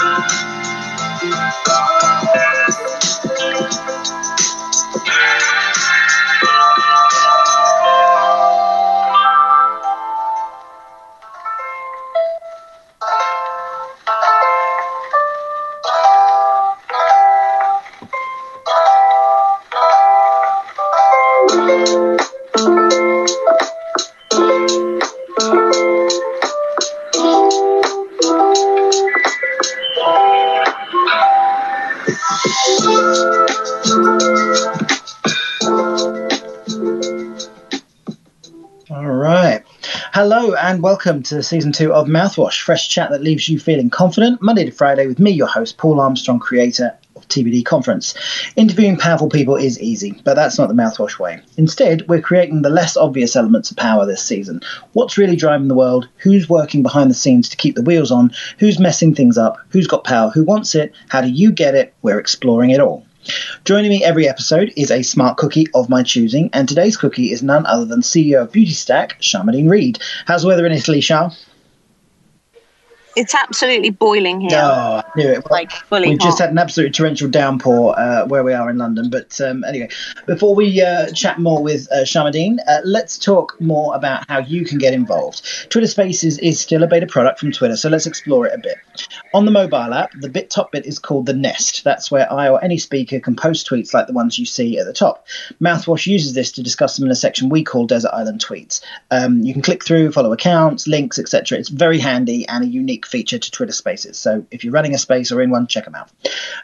All welcome to season two of Mouthwash, fresh chat that leaves you feeling confident. Monday to Friday with me, your host, Paul Armstrong, creator of TBD Conference. Interviewing powerful people is easy, but that's not the Mouthwash way. Instead, we're creating the less obvious elements of power this season. What's really driving the world? Who's working behind the scenes to keep the wheels on? Who's messing things up? Who's got power? Who wants it? How do you get it? We're exploring it all. Joining me every episode is a smart cookie of my choosing, and today's cookie is none other than CEO of Beauty Stack, Sharmadean Reid. How's the weather in Italy, Shah? It's absolutely boiling here. Oh, I knew it. Well, Like fully We've just had an absolute torrential downpour uh, where we are in London. But um, anyway, before we uh, chat more with uh, Sharmadean, uh, let's talk more about how you can get involved. Twitter Spaces is still a beta product from Twitter, so let's explore it a bit. On the mobile app, the bit top bit is called the Nest. That's where I or any speaker can post tweets like the ones you see at the top. Mouthwash uses this to discuss them in a section we call Desert Island Tweets. Um, you can click through, follow accounts, links, etc. It's very handy and a unique feature to Twitter Spaces. So if you're running a space or in one, check them out.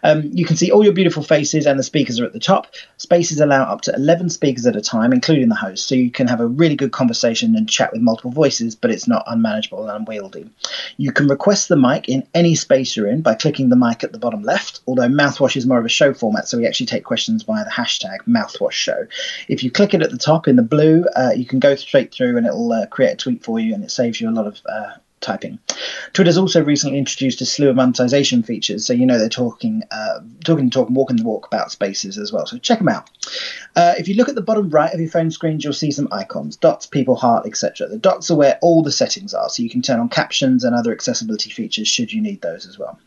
Um, you can see all your beautiful faces, and the speakers are at the top. Spaces allow up to 11 speakers at a time, including the host, so you can have a really good conversation and chat with multiple voices, but it's not unmanageable and unwieldy. You can request the mic in any space you're in by clicking the mic at the bottom left, although Mouthwash is more of a show format, so we actually take questions via the hashtag Mouthwash Show. If you click it at the top in the blue, uh, you can go straight through and it'll uh, create a tweet for you, and it saves you a lot of uh, typing. Twitter's also recently introduced a slew of monetization features, so you know they're talking, uh, talking the talk walking the walk about spaces as well. So check them out. Uh, if you look at the bottom right of your phone screens, you'll see some icons: dots, people, heart, etc. The dots are where all the settings are, so you can turn on captions and other accessibility features should you need those as well.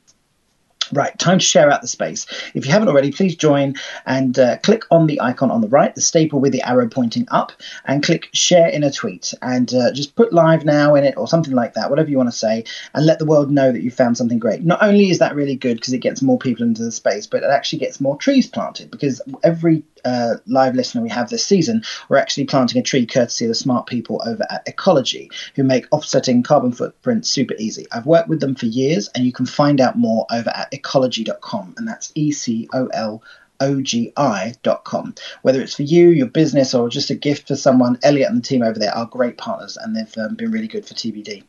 Right, time to share out the space. If you haven't already, please join and uh, click on the icon on the right, the staple with the arrow pointing up, and click share in a tweet. And uh, just put live now in it or something like that, whatever you want to say, and let the world know that you found something great. Not only is that really good because it gets more people into the space, but it actually gets more trees planted because every uh, live listener we have this season, we're actually planting a tree courtesy of the smart people over at Ecologi who make offsetting carbon footprints super easy. I've worked with them for years, and you can find out more over at ecologi.com, and that's E C O L. OGI.com. Whether it's for you, your business, or just a gift for someone, Elliot and the team over there are great partners and they've um, been really good for TBD.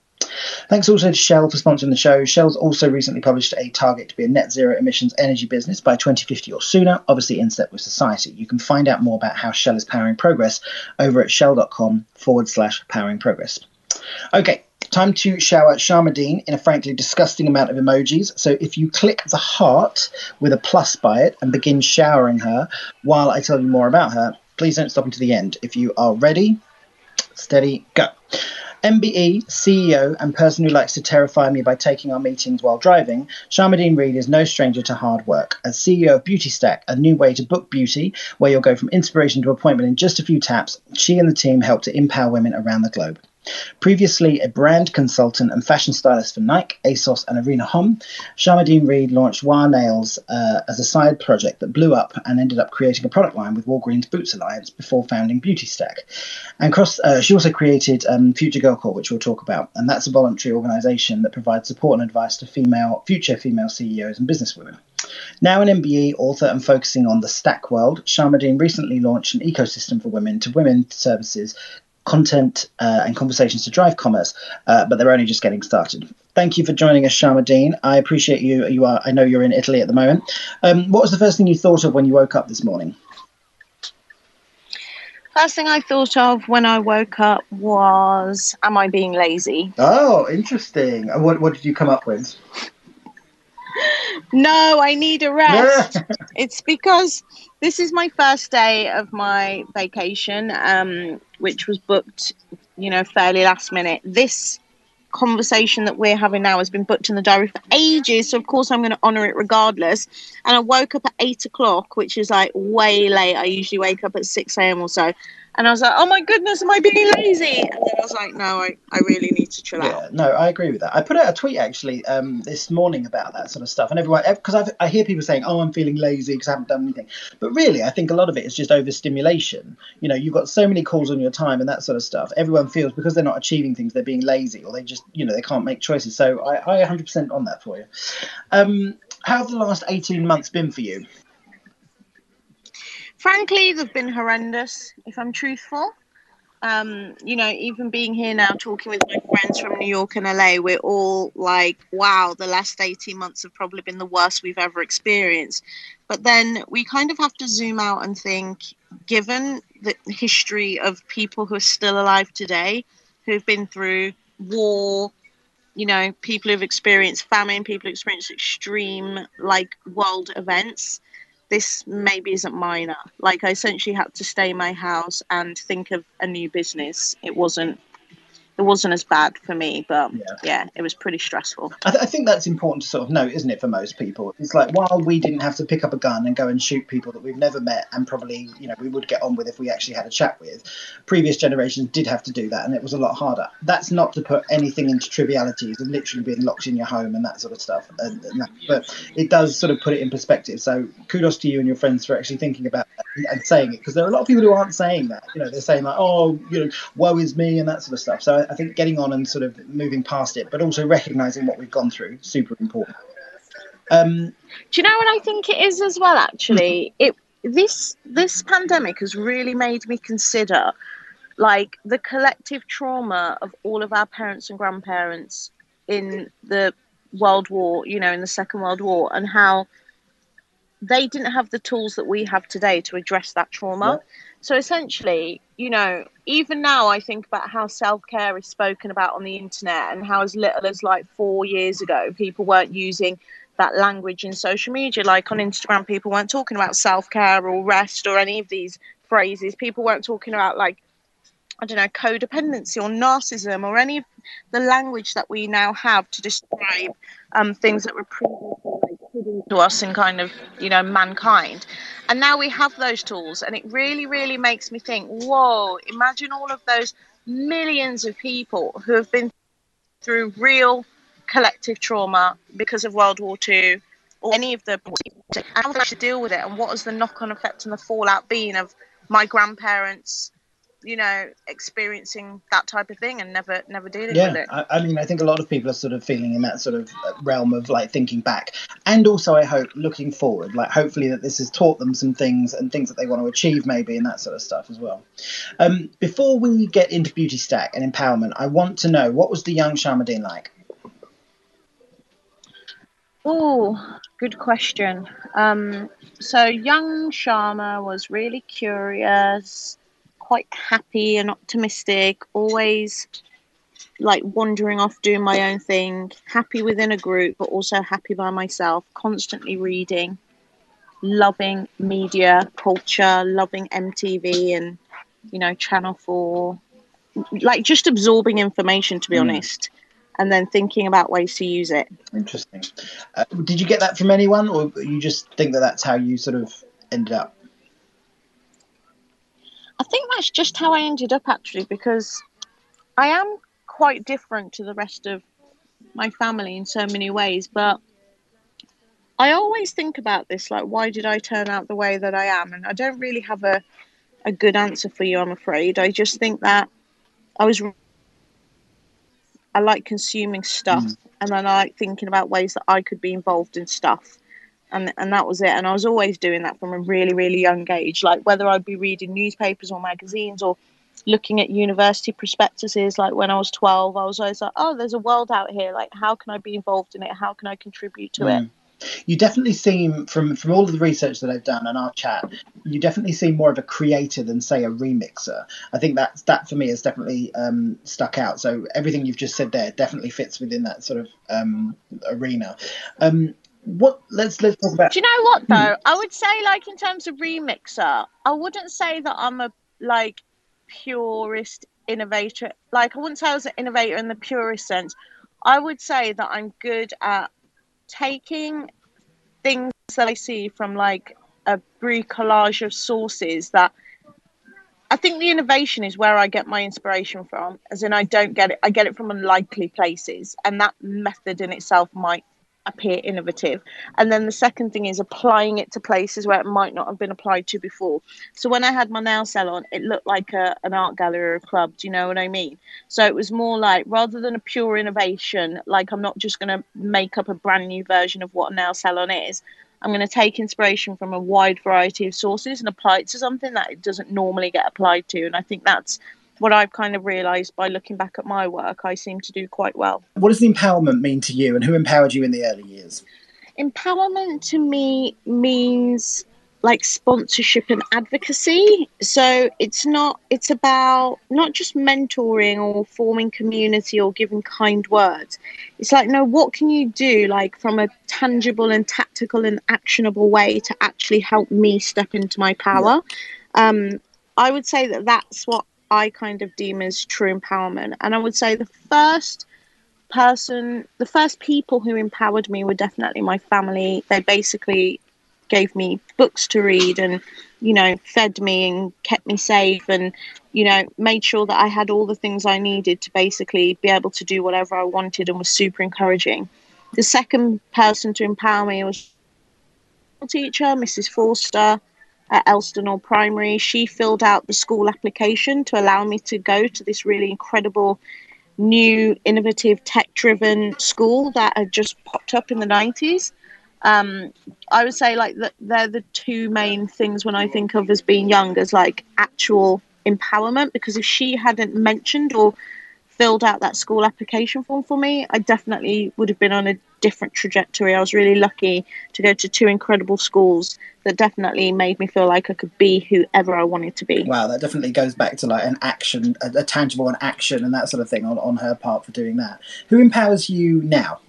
Thanks also to Shell for sponsoring the show. Shell's also recently published a target to be a net zero emissions energy business by 2050 or sooner, obviously in step with society. You can find out more about how Shell is powering progress over at shell.com forward slash powering progress. Okay, time to shower Sharmadean in a frankly disgusting amount of emojis. So if you click the heart with a plus by it and begin showering her while I tell you more about her, please don't stop until the end. If you are ready, steady, go. MBE, CEO, and person who likes to terrify me by taking our meetings while driving, Sharmadean Reid is no stranger to hard work. As CEO of Beauty Stack, a new way to book beauty, where you'll go from inspiration to appointment in just a few taps, she and the team help to empower women around the globe. Previously a brand consultant and fashion stylist for Nike, ASOS, and Arena Homme, Sharmadean Reid launched WAH Nails uh, as a side project that blew up and ended up creating a product line with Walgreens Boots Alliance before founding Beauty Stack. And cross, uh, she also created um, Future Girl Corps, which we'll talk about, and that's a voluntary organisation that provides support and advice to female, future female CEOs and businesswomen. Now an MBE author and focusing on the stack world, Sharmadean recently launched an ecosystem for women to women services content uh, and conversations to drive commerce, uh, but they're only just getting started. Thank you for joining us, Sharmadean. I appreciate you. You are. I know you're in Italy at the moment. Um, what was the first thing you thought of when you woke up this morning? First thing I thought of when I woke up was, am I being lazy? Oh, interesting. What What did you come up with? No, I need a rest. it's because this is my first day of my vacation, um, which was booked, you know, fairly last minute. This conversation that we're having now has been booked in the diary for ages. So of course I'm going to honour it regardless. And I woke up at eight o'clock, which is like way late. I usually wake up at six a.m. or so. And I was like, oh my goodness, am I being lazy? And then I was like, no, I, I really need to chill Yeah, out. no, I agree with that. I put out a tweet actually um, this morning about that sort of stuff, and everyone because I hear people saying, "Oh, I'm feeling lazy because I haven't done anything," but really, I think a lot of it is just overstimulation. You know, you've got so many calls on your time and that sort of stuff. Everyone feels because they're not achieving things, they're being lazy, or they just, you know, they can't make choices. So I, I 100% on that for you. Um, how have the last 18 months been for you? Frankly, they've been horrendous, if I'm truthful. Um, you know, even being here now, talking with my friends from New York and LA, we're all like, wow, the last 18 months have probably been the worst we've ever experienced. But then we kind of have to zoom out and think, given the history of people who are still alive today, who've been through war, you know, people who've experienced famine, people who've experienced extreme, like, world events this maybe isn't minor. Like I essentially had to stay in my house and think of a new business. It wasn't it wasn't as bad for me, but Yeah. yeah, it was pretty stressful. I, th- I think that's important to sort of note, isn't it, for most people? It's like while we didn't have to pick up a gun and go and shoot people that we've never met and probably, you know, we would get on with if we actually had a chat with, previous generations did have to do that and it was a lot harder. That's not to put anything into trivialities of literally being locked in your home and that sort of stuff. And, and that, but it does sort of put it in perspective. So kudos to you and your friends for actually thinking about that and- and saying it because there are a lot of people who aren't saying that. You know, they're saying like, oh, you know, woe is me and that sort of stuff. So I- think getting on and sort of moving past it, but also recognizing what we've gone through, super important. Um, Do you know what I think it is as well? Actually, it this this pandemic has really made me consider like the collective trauma of all of our parents and grandparents in the World War, you know, in the Second World War, and how they didn't have the tools that we have today to address that trauma. So essentially, you know, even now I think about how self care is spoken about on the internet and how as little as like four years ago, people weren't using that language in social media. Like on Instagram, people weren't talking about self care or rest or any of these phrases. People weren't talking about like, I don't know, codependency or narcissism or any of the language that we now have to describe um, things that were previously hidden to us and kind of, you know, mankind. And now we have those tools, and it really, really makes me think, whoa, imagine all of those millions of people who have been through real collective trauma because of World War II or any of the how they should deal with it and what has the knock on effect and the fallout been of my grandparents you know experiencing that type of thing and never never dealing with yeah, it I, I mean, I think a lot of people are sort of feeling in that sort of uh, realm of like thinking back, and also I hope looking forward. Like, hopefully that this has taught them some things and things that they want to achieve, maybe, and that sort of stuff as well. Um, before we get into Beauty Stack and empowerment, I want to know what was the young Sharmadean like? Oh, good question. Um, so young Sharma was really curious, quite happy and optimistic, always like wandering off doing my own thing, happy within a group, but also happy by myself, constantly reading, loving media, culture, loving MTV and, you know, Channel 4, like just absorbing information, to be Mm. honest, and then thinking about ways to use it. Interesting. Uh, did you get that from anyone, or you just think that that's how you sort of ended up? I think that's just how I ended up actually, because I am quite different to the rest of my family in so many ways. But I always think about this like, why did I turn out the way that I am? And I don't really have a, a good answer for you, I'm afraid. I just think that I was. I like consuming stuff Mm. and then I like thinking about ways that I could be involved in stuff. And, and that was it. And I was always doing that from a really, really young age. Like whether I'd be reading newspapers or magazines or looking at university prospectuses, like when I was 12, I was always like, oh, there's a world out here. Like, how can I be involved in it? How can I contribute to it? Mm. You definitely seem, from from all of the research that I've done and our chat, you definitely seem more of a creator than say a remixer. I think that that for me has definitely um, stuck out. So everything you've just said there definitely fits within that sort of um, arena. Um, what? Let's let's talk about. Do you know what though? Hmm. I would say like in terms of remixer, I wouldn't say that I'm a like purist innovator. Like I wouldn't say I was an innovator in the purest sense. I would say that I'm good at taking things that I see from like a bricolage of sources that I think the innovation is where I get my inspiration from, as in I don't get it, I get it from unlikely places, and that method in itself might appear innovative. And then the second thing is applying it to places where it might not have been applied to before. So when I had my nail salon, it looked like a, an art gallery or a club. Do you know what I mean? So it was more like rather than a pure innovation, like I'm not just going to make up a brand new version of what a nail salon is. I'm going to take inspiration from a wide variety of sources and apply it to something that it doesn't normally get applied to. And I think that's what I've kind of realised by looking back at my work, I seem to do quite well. What does the empowerment mean to you, and who empowered you in the early years? Empowerment to me means like sponsorship and advocacy. So it's not, it's about not just mentoring or forming community or giving kind words. It's like, no, what can you do, like from a tangible and tactical and actionable way to actually help me step into my power? Yeah. Um, I would say that that's what I kind of deem as true empowerment. And I would say the first person, the first people who empowered me were definitely my family. They basically gave me books to read and you know fed me and kept me safe and you know made sure that I had all the things I needed to basically be able to do whatever I wanted and was super encouraging. The second person to empower me was teacher, Mrs. Forster at Elsternal Primary. She filled out the school application to allow me to go to this really incredible new innovative tech driven school that had just popped up in the 90s um, I would say like they're the two main things when I think of as being young as like actual empowerment because if she hadn't mentioned or filled out that school application form for me, I definitely would have been on a different trajectory. I was really lucky to go to two incredible schools that definitely made me feel like I could be whoever I wanted to be. Wow, that definitely goes back to like an action, a, a tangible an action and that sort of thing on, on her part for doing that. Who empowers you now?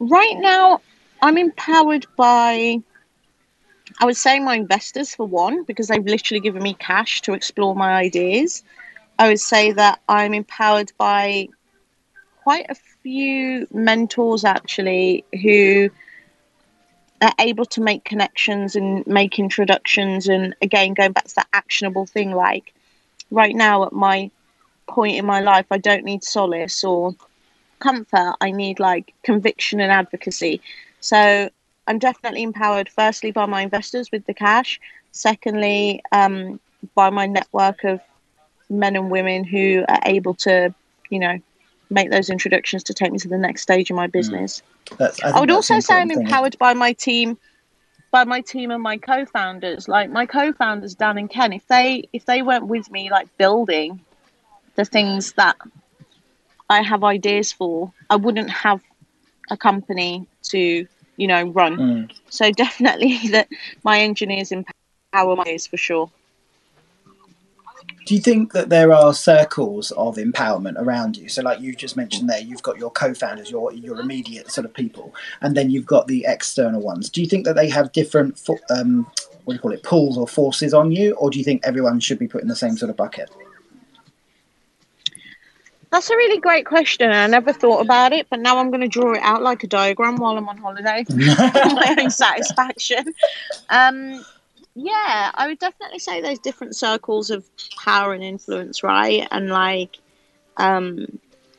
right now I'm empowered by I would say my investors for one, because they've literally given me cash to explore my ideas. I would say that I'm empowered by quite a few mentors actually who are able to make connections and make introductions. And again going back to that actionable thing like right now at my point in my life I don't need solace or comfort, I need like conviction and advocacy. So I'm definitely empowered, firstly, by my investors with the cash, secondly, um, by my network of men and women who are able to, you know, make those introductions to take me to the next stage in my mm. business. Mm. I, I, would also say I'm empowered by my team by my team and my co-founders like my co-founders dan and ken if they if they went with me like building the things that I have ideas for, I wouldn't have a company to, you know, run. Mm. So definitely that my engineers empower my for sure. Do you think that there are circles of empowerment around you? So, like you just mentioned there, you've got your co-founders, your your immediate sort of people, and then you've got the external ones. Do you think that they have different, um, what do you call it, pulls or forces on you, or do you think everyone should be put in the same sort of bucket? That's a really great question. I never thought about it, but now I'm going to draw it out like a diagram while I'm on holiday for my own satisfaction. Um, yeah, I would definitely say there's different circles of power and influence, right? And like, um,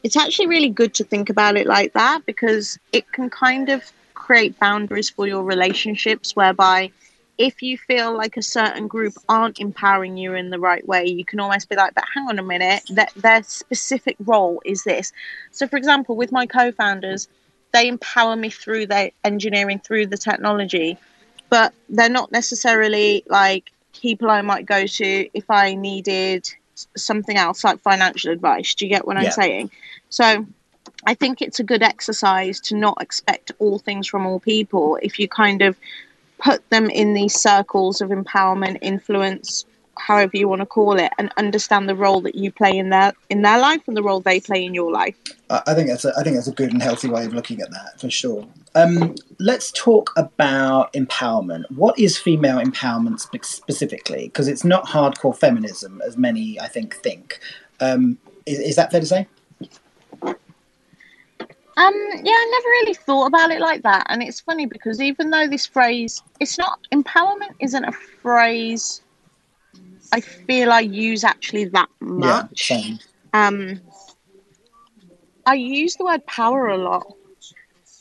it's actually really good to think about it like that because it can kind of create boundaries for your relationships whereby if you feel like a certain group aren't empowering you in the right way, you can almost be like, but hang on a minute, that their specific role is this. So, for example, with my co founders, they empower me through their engineering, through the technology, but they're not necessarily like people I might go to if I needed something else, like financial advice. Do you get what I'm saying? So, I think it's a good exercise to not expect all things from all people if you kind of put them in these circles of empowerment, influence, however you want to call it, and understand the role that you play in their in their life and the role they play in your life. I think that's a, I think that's a good and healthy way of looking at that for sure. Um, let's talk about empowerment. What is female empowerment specifically? Because it's not hardcore feminism as many I think think. Um, is, is that fair to say? Um, yeah, I never really thought about it like that. And it's funny because even though this phrase, it's not, empowerment isn't a phrase I feel I use actually that much. Yeah, same. Um, I use the word power a lot.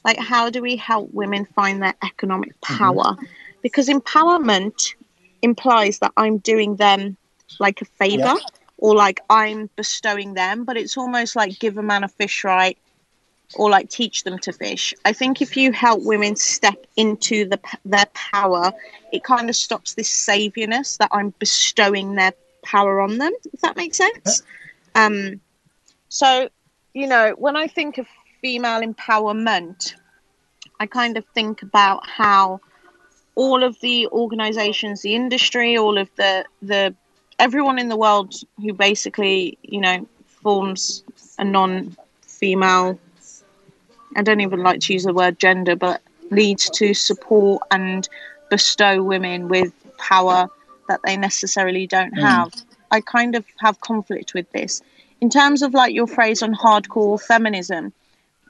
Like, how do we help women find their economic mm-hmm. power? Mm-hmm. Because empowerment implies that I'm doing them like a favor yeah. or like I'm bestowing them, but it's almost like give a man a fish, right? Or like teach them to fish. I think if you help women step into the their power, it kind of stops this saviourness that I'm bestowing their power on them. If that makes sense. Um, so you know, when I think of female empowerment, I kind of think about how all of the organizations, the industry, all of the the everyone in the world who basically you know forms a non-female I don't even like to use the word gender, but leads to support and bestow women with power that they necessarily don't mm. have. I kind of have conflict with this. In terms of like your phrase on hardcore feminism,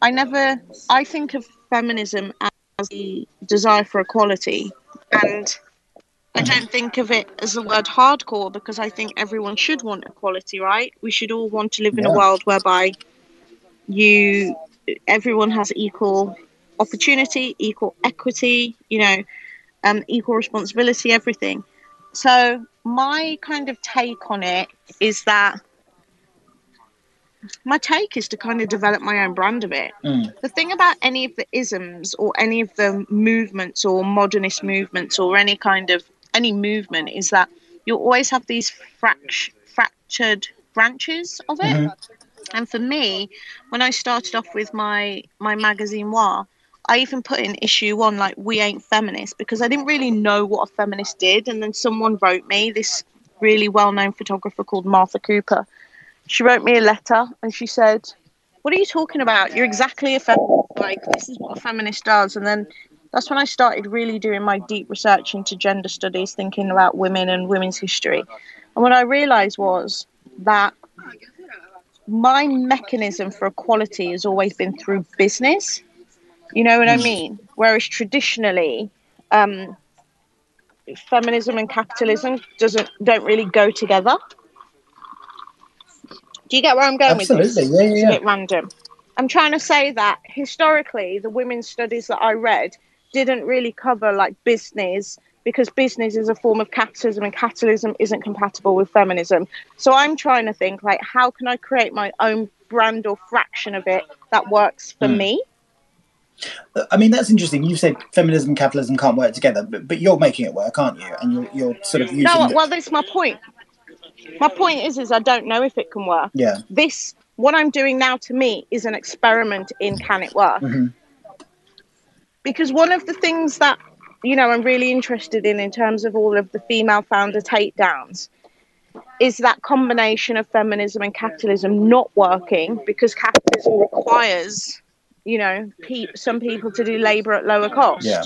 I never, I think of feminism as the desire for equality. And I don't think of it as the word hardcore because I think everyone should want equality, right? We should all want to live in yeah. a world whereby you everyone has equal opportunity, equal equity, you know, um, equal responsibility, everything. So my kind of take on it is that my take is to kind of develop my own brand of it. Mm. The thing about any of the isms or any of the movements or modernist movements or any kind of any movement is that you'll always have these fract- fractured branches of it. Mm-hmm. And for me, when I started off with my my magazine War, I even put in issue one like we ain't feminists because I didn't really know what a feminist did. And then someone wrote me this really well known photographer called Martha Cooper. She wrote me a letter and she said, What are you talking about? You're exactly a feminist. Like this is what a feminist does. And then that's when I started really doing my deep research into gender studies, thinking about women and women's history. And what I realized was that my mechanism for equality has always been through business. You know what I hmm. mean? Whereas traditionally, um, feminism and capitalism doesn't don't really go together. Do you get where I'm going Absolutely. with this? Yeah, yeah, yeah. It's a bit random. I'm trying to say that historically, the women's studies that I read didn't really cover like business because business is a form of capitalism and capitalism isn't compatible with feminism. So I'm trying to think like how can I create my own brand or fraction of it that works for mm. me? I mean that's interesting. You said feminism and capitalism can't work together, but, but you're making it work, aren't you? And you're, you're sort of using. No, well, that's my point. My point is, is I don't know if it can work. Yeah. This, what I'm doing now, to me, is an experiment in can it work? Mm-hmm. Because one of the things that you know, I'm really interested in in terms of all of the female founder takedowns is that combination of feminism and capitalism not working because capitalism requires, you know, pe- some people to do labor at lower cost. Yeah.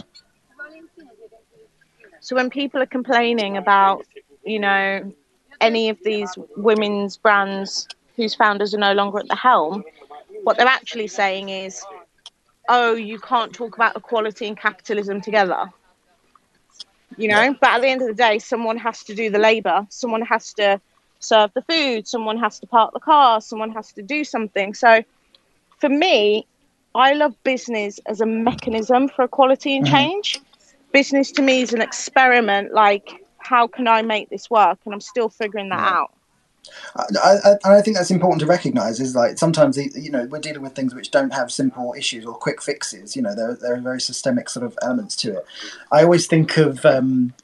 So when people are complaining about, you know, any of these women's brands whose founders are no longer at the helm, what they're actually saying is, oh, you can't talk about equality and capitalism together you know. Yeah. But at the end of the day, someone has to do the labor. Someone has to serve the food. Someone has to park the car. Someone has to do something. So, for me, I love business as a mechanism for equality and mm-hmm. change. Business to me is an experiment. Like, how can I make this work? And I'm still figuring that out. I, I, I, think that's important to recognise. Is like sometimes you know we're dealing with things which don't have simple issues or quick fixes. You know, there there are very systemic sort of elements to it. I always think of. Um,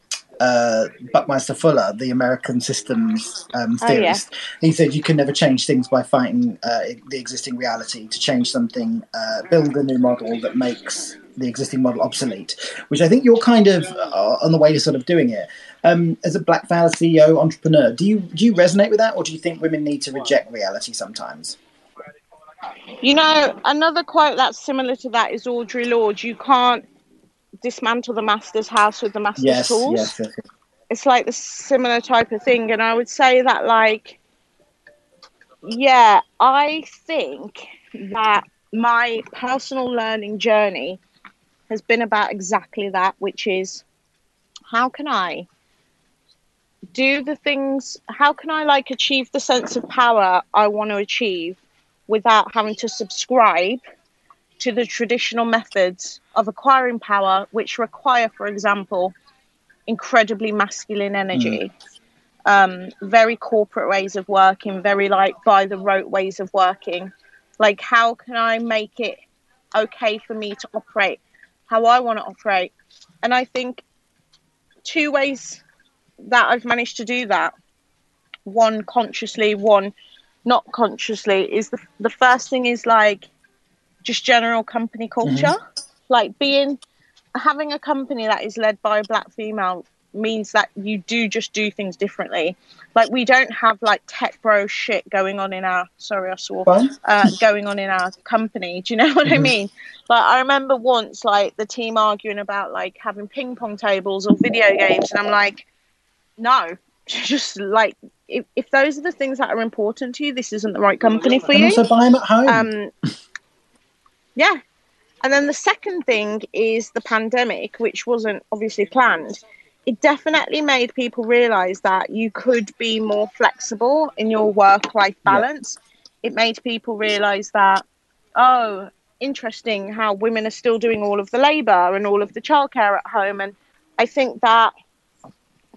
uh, Buckminster Fuller, the American systems um, theorist, oh, yeah. he said you can never change things by fighting uh, the existing reality. To change something, uh, build a new model that makes the existing model obsolete, which I think you're kind of uh, on the way to sort of doing it. Um, as a black female CEO entrepreneur, do you do you resonate with that, or do you think women need to reject reality sometimes? You know, another quote that's similar to that is Audre Lorde. You can't dismantle the master's house with the master's Yes, tools. yes, yes, yes. It's like the similar type of thing, and I would say that like, yeah, I think that my personal learning journey has been about exactly that, which is how can I do the things, how can I like achieve the sense of power I want to achieve without having to subscribe to the traditional methods of acquiring power, which require, for example, incredibly masculine energy. Um, very corporate ways of working, very like by the rote ways of working. Like, how can I make it okay for me to operate how I want to operate? And I think two ways that I've managed to do that one consciously, one not consciously is the, the first thing is like just general company culture. Like, being having a company that is led by a black female means that you do just do things differently. Like we don't have like tech bro shit going on in our sorry I swore uh, going on in our company. Do you know what I Mhm. mean? Like I remember once like the team arguing about like having ping pong tables or video games, and I'm like, no, just like if, if those are the things that are important to you, this isn't the right company for And you. also buy them at home. Um, yeah. And then the second thing is the pandemic, which wasn't obviously planned. It definitely made people realize that you could be more flexible in your work life Yeah. balance. It made people realize that, oh, interesting how women are still doing all of the labor and all of the childcare at home. And I think that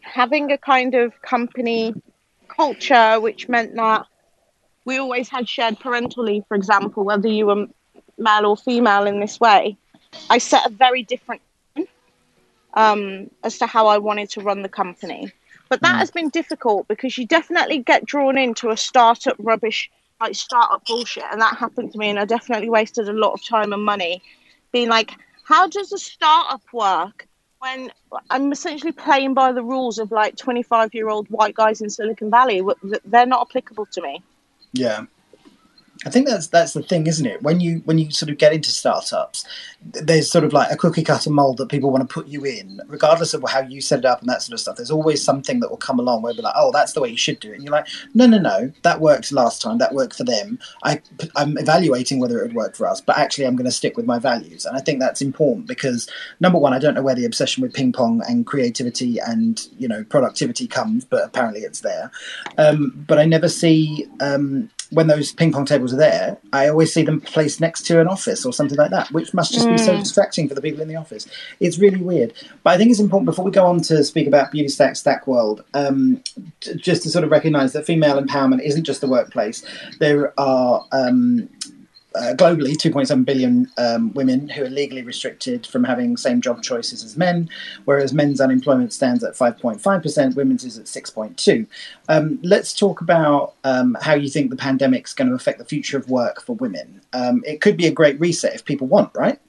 having a kind of company culture, which meant that we always had shared parental leave, for example, whether you were male or female in this way, I set a very different um, as to how I wanted to run the company. But that Mm. has been difficult because you definitely get drawn into a startup rubbish, like startup bullshit. And that happened to me. And I definitely wasted a lot of time and money being like, how does a startup work when I'm essentially playing by the rules of like 25 year old white guys in Silicon Valley? They're not applicable to me. Yeah. I think that's that's the thing, isn't it? When you when you sort of get into startups, there's sort of like a cookie cutter mold that people want to put you in, regardless of how you set it up and that sort of stuff. There's always something that will come along where they're like, "Oh, that's the way you should do it," and you're like, "No, no, no, that worked last time. That worked for them. I I'm evaluating whether it would work for us, but actually, I'm going to stick with my values." And I think that's important because number one, I don't know where the obsession with ping pong and creativity and you know productivity comes, but apparently it's there. Um, but I never see. Um, when those ping pong tables are there, I always see them placed next to an office or something like that, which must just be so Mm. distracting for the people in the office. It's really weird. But I think it's important before we go on to speak about Beauty Stack Stack World, um, t- just to sort of recognise that female empowerment isn't just the workplace. There are um, uh, globally 2.7 billion um, women who are legally restricted from having same job choices as men, whereas men's unemployment stands at 5.5%, women's is at 6.2. Um, let's talk about um, how you think the pandemic's going to affect the future of work for women. Um, it could be a great reset if people want, right?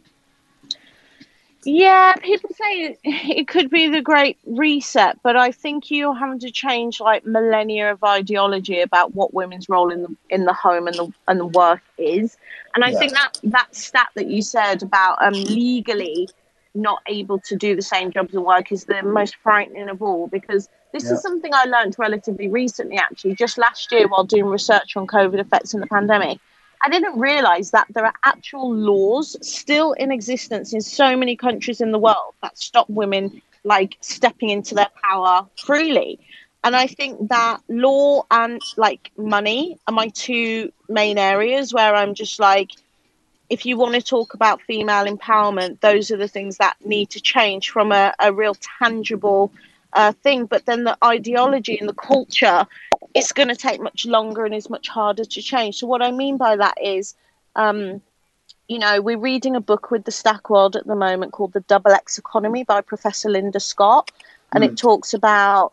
Yeah, people say it could be the great reset, but I think you're having to change like millennia of ideology about what women's role in the in the home and the and the work is. And I Yeah. think that that stat that you said about um, legally not able to do the same jobs and work is the most frightening of all because this Yeah. is something I learned relatively recently, actually, just last year while doing research on COVID effects in the pandemic. I didn't realize that there are actual laws still in existence in so many countries in the world that stop women like stepping into their power freely. And I think that law and like money are my two main areas where I'm just like, if you want to talk about female empowerment, those are the things that need to change from a, a real tangible uh, thing. But then the ideology and the culture it's going to take much longer and is much harder to change. So what I mean by that is, um, you know, we're reading a book with the Stack World at the moment called The Double X Economy by Professor Linda Scott, and Mm. it talks about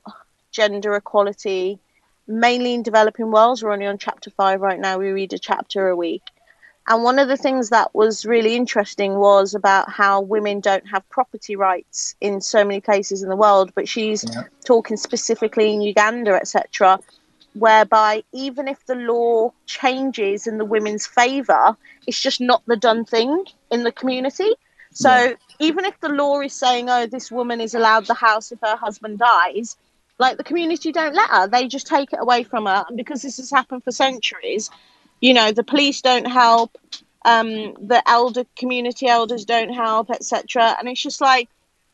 gender equality mainly in developing worlds. We're only on chapter five right now. We read a chapter a week. And one of the things that was really interesting was about how women don't have property rights in so many places in the world, but she's yeah. talking specifically in Uganda, etc., whereby even if the law changes in the women's favour, it's just not the done thing in the community. So yeah. even if the law is saying, oh, this woman is allowed the house if her husband dies, like the community don't let her, they just take it away from her. And because this has happened for centuries, you know, the police don't help, um, the elder community elders don't help, etc. And it's just like,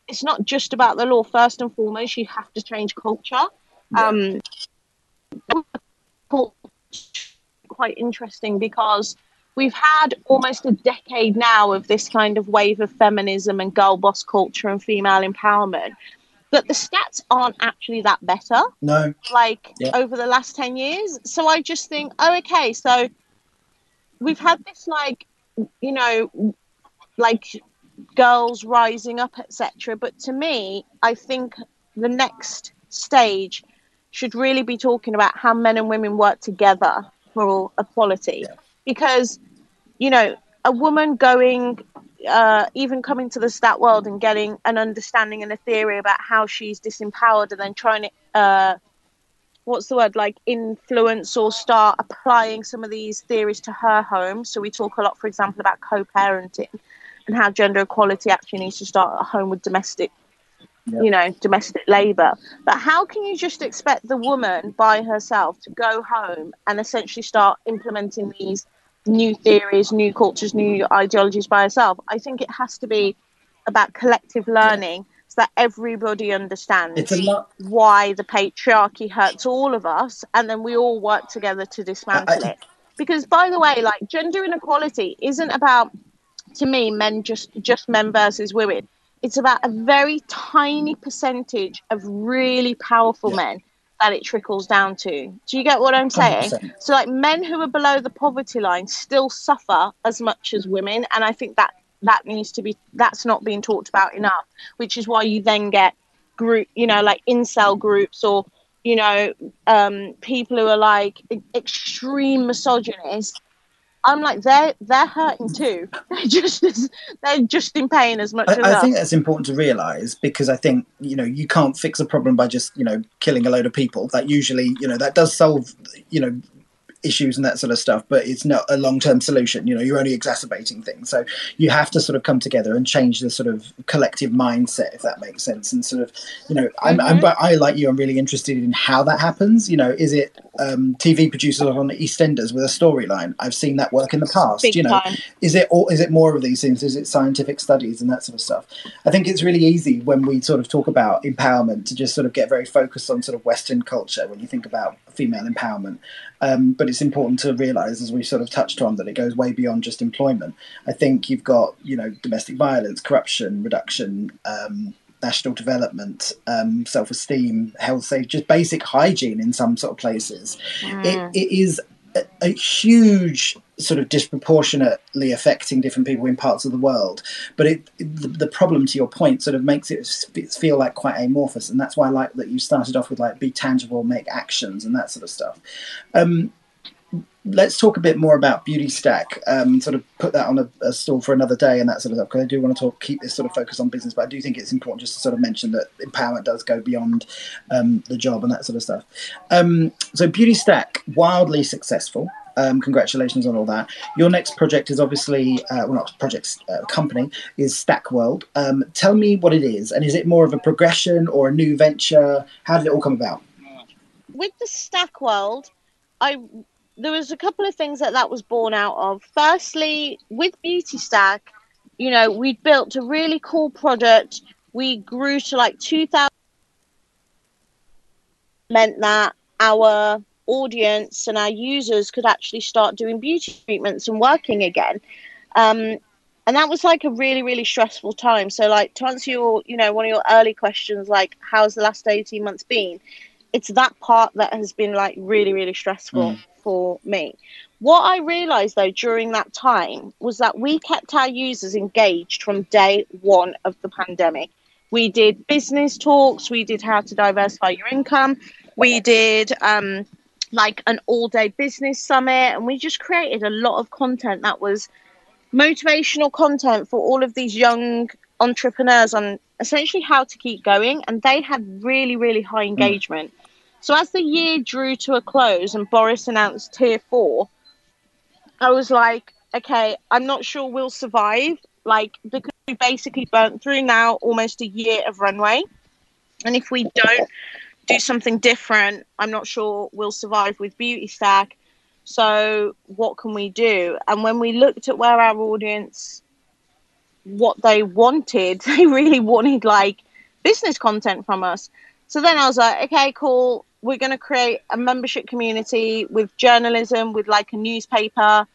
it's not just about the law. First and foremost, you have to change culture. Yeah. Um, quite interesting because we've had almost a decade now of this kind of wave of feminism and girl boss culture and female empowerment but the stats aren't actually that better no like yeah. over the last 10 years so i just think oh okay so we've had this like you know like girls rising up etc but to me i think the next stage should really be talking about how men and women work together for equality. Yeah. Because, you know, a woman going, uh, even coming to the Stack World and getting an understanding and a theory about how she's disempowered and then trying to, uh, what's the word, like influence or start applying some of these theories to her home. So we talk a lot, for example, about co parenting and how gender equality actually needs to start at home with domestic you know, domestic labour. But how can you just expect the woman by herself to go home and essentially start implementing these new theories, new cultures, new ideologies by herself? I think it has to be about collective learning yeah. so that everybody understands why the patriarchy hurts all of us and then we all work together to dismantle I, I, it. Because by the way, like gender inequality isn't about to me men just just men versus women it's about a very tiny percentage of really powerful yeah. men that it trickles down to. Do you get what I'm saying? 100%. So, like, men who are below the poverty line still suffer as much as women, and I think that that needs to be that's not being talked about enough. Which is why you then get group, you know, like incel groups or you know, um, people who are like extreme misogynists I'm like they're they're hurting too. They're just as, they're just in pain as much I, as I think that's important to realise because I think you know you can't fix a problem by just you know killing a load of people. That usually you know that does solve you know issues and that sort of stuff, but it's not a long term solution. You know, you're only exacerbating things. So you have to sort of come together and change the sort of collective mindset, if that makes sense. And sort of, you know, I'm, mm-hmm. I'm I like you. I'm really interested in how that happens. You know, is it um, TV producers on EastEnders with a storyline? I've seen that work in the past. Big you know, time. is it or is it more of these things? Is it scientific studies and that sort of stuff? I think it's really easy when we sort of talk about empowerment to just sort of get very focused on sort of Western culture when you think about female empowerment. Um, but it's important to realise, as we sort of touched on, that it goes way beyond just employment. I think you've got, you know, domestic violence, corruption reduction, um, national development, um, self-esteem, health, safety, just basic hygiene in some sort of places. Mm. It, it is a, huge sort of disproportionately affecting different people in parts of the world. But it, the, the, problem, to your point, sort of makes it feel like quite amorphous, and that's why I like that you started off with like be tangible, make actions, and that sort of stuff. Um, let's talk a bit more about Beauty Stack. Um, sort of put that on a, a, stall for another day and that sort of stuff. Because I do want to talk, keep this sort of focus on business, but I do think it's important just to sort of mention that empowerment does go beyond um, the job and that sort of stuff. Um, so Beauty Stack, wildly successful. Um, congratulations on all that. Your next project is obviously, uh, well, not project, uh, company is Stack World. Um, tell me what it is, and is it more of a progression or a new venture? How did it all come about? With the Stack World, I there was a couple of things that that was born out of. Firstly, with Beauty Stack, you know, we built a really cool product. We grew to like two thousand. Meant that our audience and our users could actually start doing beauty treatments and working again. Um, and that was like a really, really stressful time. So, like, to answer your, you know, one of your early questions, like, how's the last 18 months been? It's that part that has been like really, really stressful mm. For me. What I realized though during that time was that we kept our users engaged from day one of the pandemic. We did business talks, we did how to diversify your income, we did um, like an all day business summit, and we just created a lot of content that was motivational content for all of these young entrepreneurs on essentially how to keep going. And they had really, really high hmm. engagement. Mm. So as the year drew to a close and Boris announced tier four, I was like, okay, I'm not sure we'll survive. Like, because we basically burnt through now almost a year of runway. And if we don't do something different, I'm not sure we'll survive with Beauty Stack. So, what can we do? And when we looked at where our audience, what they wanted, they really wanted like business content from us. So then I was like, okay, cool. We're going to create a membership community with journalism, with like a newspaper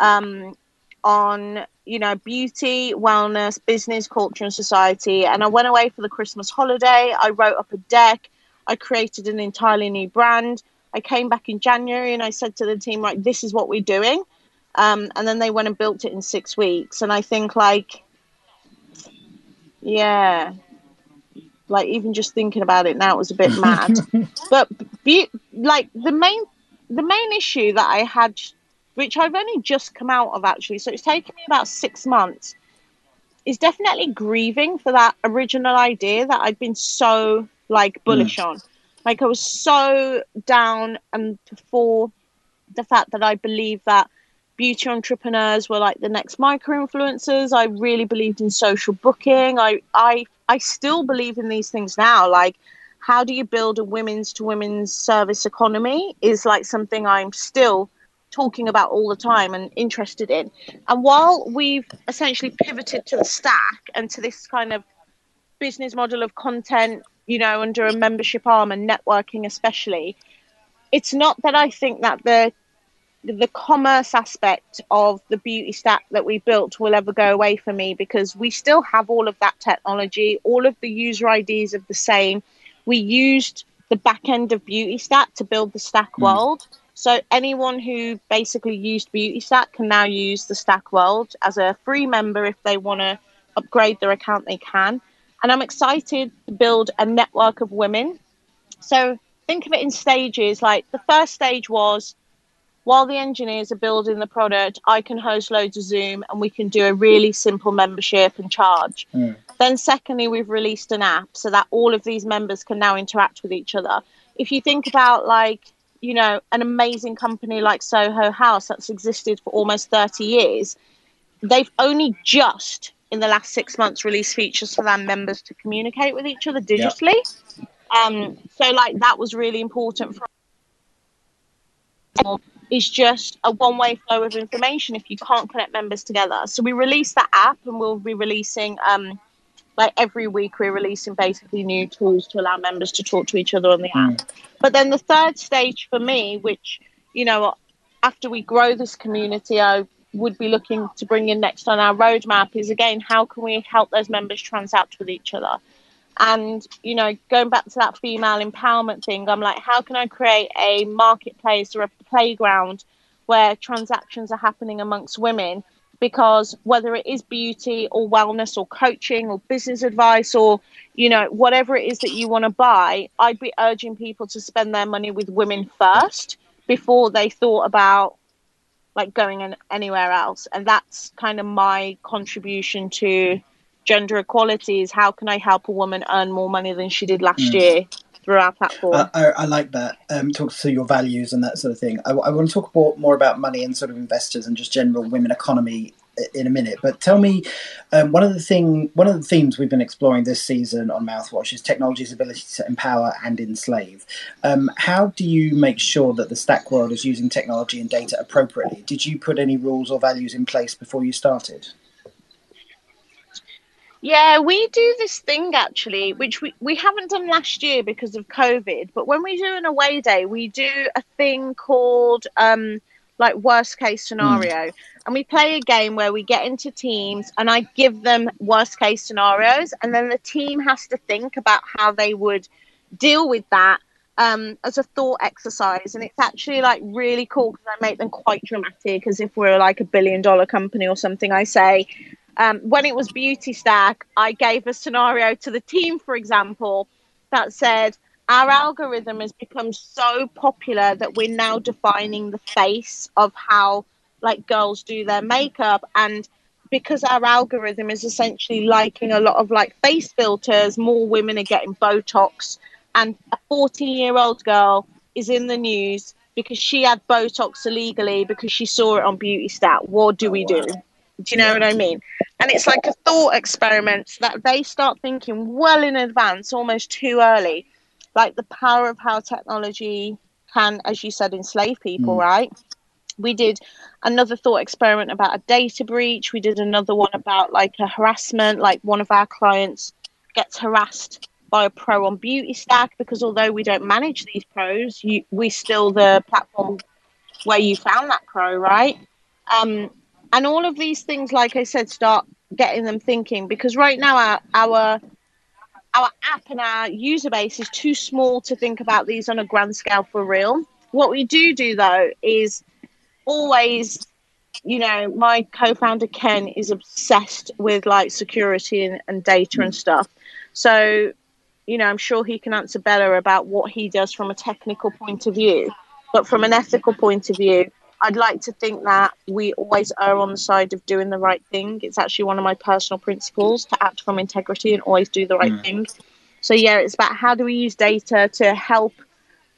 um, on, you know, beauty, wellness, business, culture, and society. And I went away for the Christmas holiday. I wrote up a deck I created an entirely new brand. I came back in January and I said to the team, right, this is what we're doing. Um, and then they went and built it in six weeks. And I think, like, yeah, like even just thinking about it now it was a bit mad. but be, like the main, the main issue that I had, which I've only just come out of actually, so it's taken me about six months, is definitely grieving for that original idea that I'd been so like bullish mm. on. Like I was so down and for the fact that I believe that beauty entrepreneurs were like the next micro influencers. I really believed in social booking. I I I still believe in these things now. Like how do you build a women's to women's service economy is like something I'm still talking about all the time and interested in. And while we've essentially pivoted to the stack and to this kind of business model of content you know, under a membership arm and networking especially, it's not that I think that the the commerce aspect of the beauty stack that we built will ever go away for me because we still have all of that technology, all of the user IDs of the same. We used the back end of Beauty Stack to build the Stack mm. World. So anyone who basically used Beauty Stack can now use the Stack World as a free member if they want to upgrade their account. They can. And I'm excited to build a network of women. So think of it in stages. Like the first stage was while the engineers are building the product, I can host loads of Zoom and we can do a really simple membership and charge. Mm. Then, secondly, we've released an app so that all of these members can now interact with each other. If you think about, like, you know, an amazing company like Soho House that's existed for almost 30 years, they've only just in the last six months released features for their members to communicate with each other digitally. Yep. Um, so like that was really important for is just a one way flow of information if you can't connect members together. So we release that app and we'll be releasing um, like every week we're releasing basically new tools to allow members to talk to each other on the app. Mm. But then the third stage for me, which, you know, after we grow this community, I would be looking to bring in next on our roadmap is again how can we help those members transact with each other and you know going back to that female empowerment thing i'm like how can i create a marketplace or a playground where transactions are happening amongst women? Because whether it is beauty or wellness or coaching or business advice or you know whatever it is that you want to buy i'd be urging people to spend their money with women first before they thought about like going in anywhere else. And that's kind of my contribution to gender equality is how can i help a woman earn more money than she did last mm. year through our platform uh, I, I, like that um, talk to your values and that sort of thing I, I want to talk more, more about money and sort of investors and just general women economy in a minute. But tell me, um, one of the thing, one of the themes we've been exploring this season on Mouthwash is technology's ability to empower and enslave. Um, how do you make sure that the Stack world is using technology and data appropriately? Did you put any rules or values in place before you started? Yeah, we do this thing actually, which we, we haven't done last year because of COVID. But when we do an away day, we do a thing called um, like worst case scenario. Mm and we play a game where we get into teams and I give them worst case scenarios and then the team has to think about how they would deal with that um, as a thought exercise and it's actually like really cool because I make them quite dramatic as if we're like a billion dollar company or something I say um, when it was beauty stack I gave a scenario to the team for example that said our algorithm has become so popular that we're now defining the face of how like girls do their makeup. And because our algorithm is essentially liking a lot of like face filters more women are getting botox. And a 14 year old girl is in the news because she had botox illegally because she saw it on Beauty Stack what do we do do you know what i mean and it's like a thought experiment that they start thinking well in advance almost too early like the power of how technology can, as you said, enslave people, mm. right? We did another thought experiment about a data breach. We did another one about like a harassment, like one of our clients gets harassed by a pro on Beauty Stack because although we don't manage these pros, you, we still the platform where you found that pro, right? Um, and all of these things, like I said, start getting them thinking because right now our, our our app and our user base is too small to think about these on a grand scale for real. What we do do though is always, you know, my co-founder Ken is obsessed with like security and, and data and stuff. So, you know, I'm sure he can answer better about what he does from a technical point of view. But from an ethical point of view, I'd like to think that we always err on the side of doing the right thing. It's actually one of my personal principles to act from integrity and always do the right mm. thing. So, yeah, it's about how do we use data to help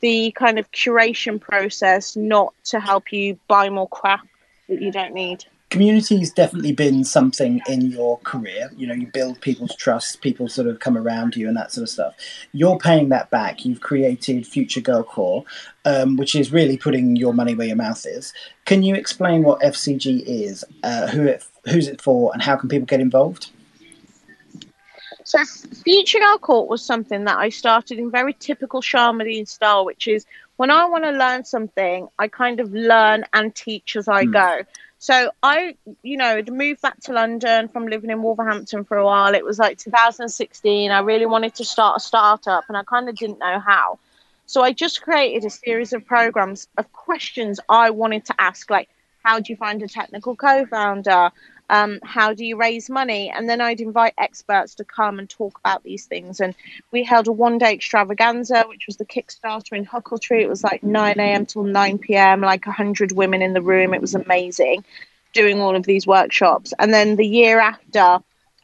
the kind of curation process, not to help you buy more crap that you don't need community's definitely been something in your career. You know you build people's trust people sort of come around you and that sort of stuff. You're paying that back. You've created Future Girl Corp um, which is really putting your money where your mouth is. Can you explain what fcg is uh, who it who's it for and how can people get involved? So Future Girl Corp was something that i started in very typical Sharmadean style which is when i want to learn something i kind of learn and teach as i mm. go so I, you know, moved back to London from living in Wolverhampton for a while. It was like 2016. I really wanted to start a startup and I kind of didn't know how. So I just created a series of programs of questions I wanted to ask, like, how do you find a technical co founder? Um, how do you raise money? And then I'd invite experts to come and talk about these things. And we held a one day extravaganza, which was the Kickstarter in Huckletree. It was like 9 a.m. till 9 p.m., like 100 women in the room. It was amazing doing all of these workshops. And then the year after,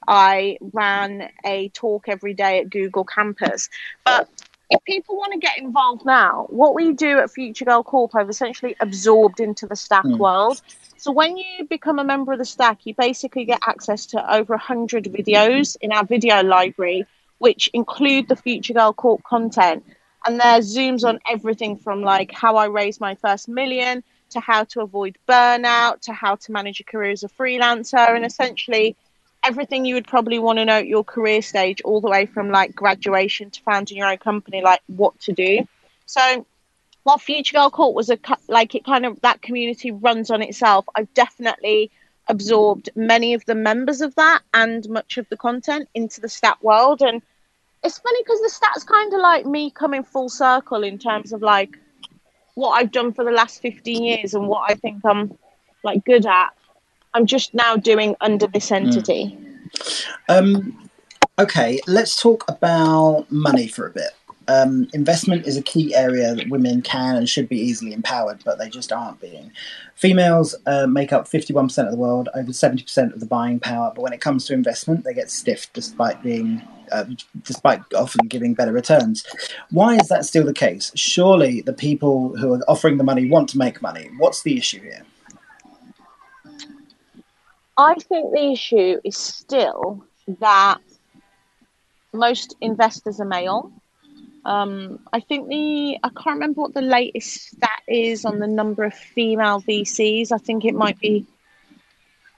I ran a talk every day at Google Campus. But if people want to get involved now, what we do at Future Girl Corp, I've essentially absorbed into the Stack mm. world. So when you become a member of the Stack, you basically get access to over 100 videos in our video library, which include the Future Girl Corp content. And there's zooms on everything from like how I raised my first million to how to avoid burnout to how to manage a career as a freelancer and essentially everything you would probably want to know at your career stage, all the way from like graduation to founding your own company, like what to do. So, while Future Girl Corp was a like it kind of that community runs on itself, I've definitely absorbed many of the members of that and much of the content into the Stack World. And it's funny because the Stack's kind of like me coming full circle in terms of like what I've done for the last 15 years and what I think I'm like good at I'm just now doing under this hmm. entity. Um, okay, let's talk about money for a bit. Um, investment is a key area that women can and should be easily empowered, but they just aren't being. Females uh, make up 51% of the world, over 70% of the buying power, but when it comes to investment, they get stiff despite being, uh, despite often giving better returns. Why is that still the case? Surely the people who are offering the money want to make money. What's the issue here? I think the issue is still that most investors are male. Um, I think the I can't remember what the latest stat is on the number of female VCs. I think it might be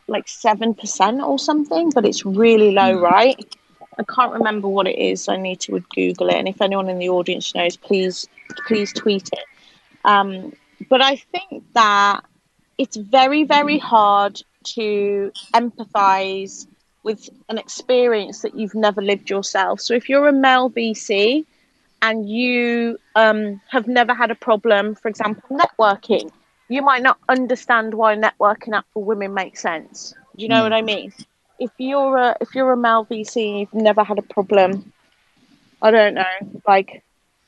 like seven percent or something, but it's really low, hmm. right? I can't remember what it is. I need to Google it, and if anyone in the audience knows, please please tweet it. Um, but I think that it's very very hard to empathize with an experience that you've never lived yourself. So if you're a male VC and you um, have never had a problem, for example, networking, you might not understand why networking app for women makes sense. Do you know mm. what I mean? If you're a if you're a male VC and you've never had a problem, I don't know, like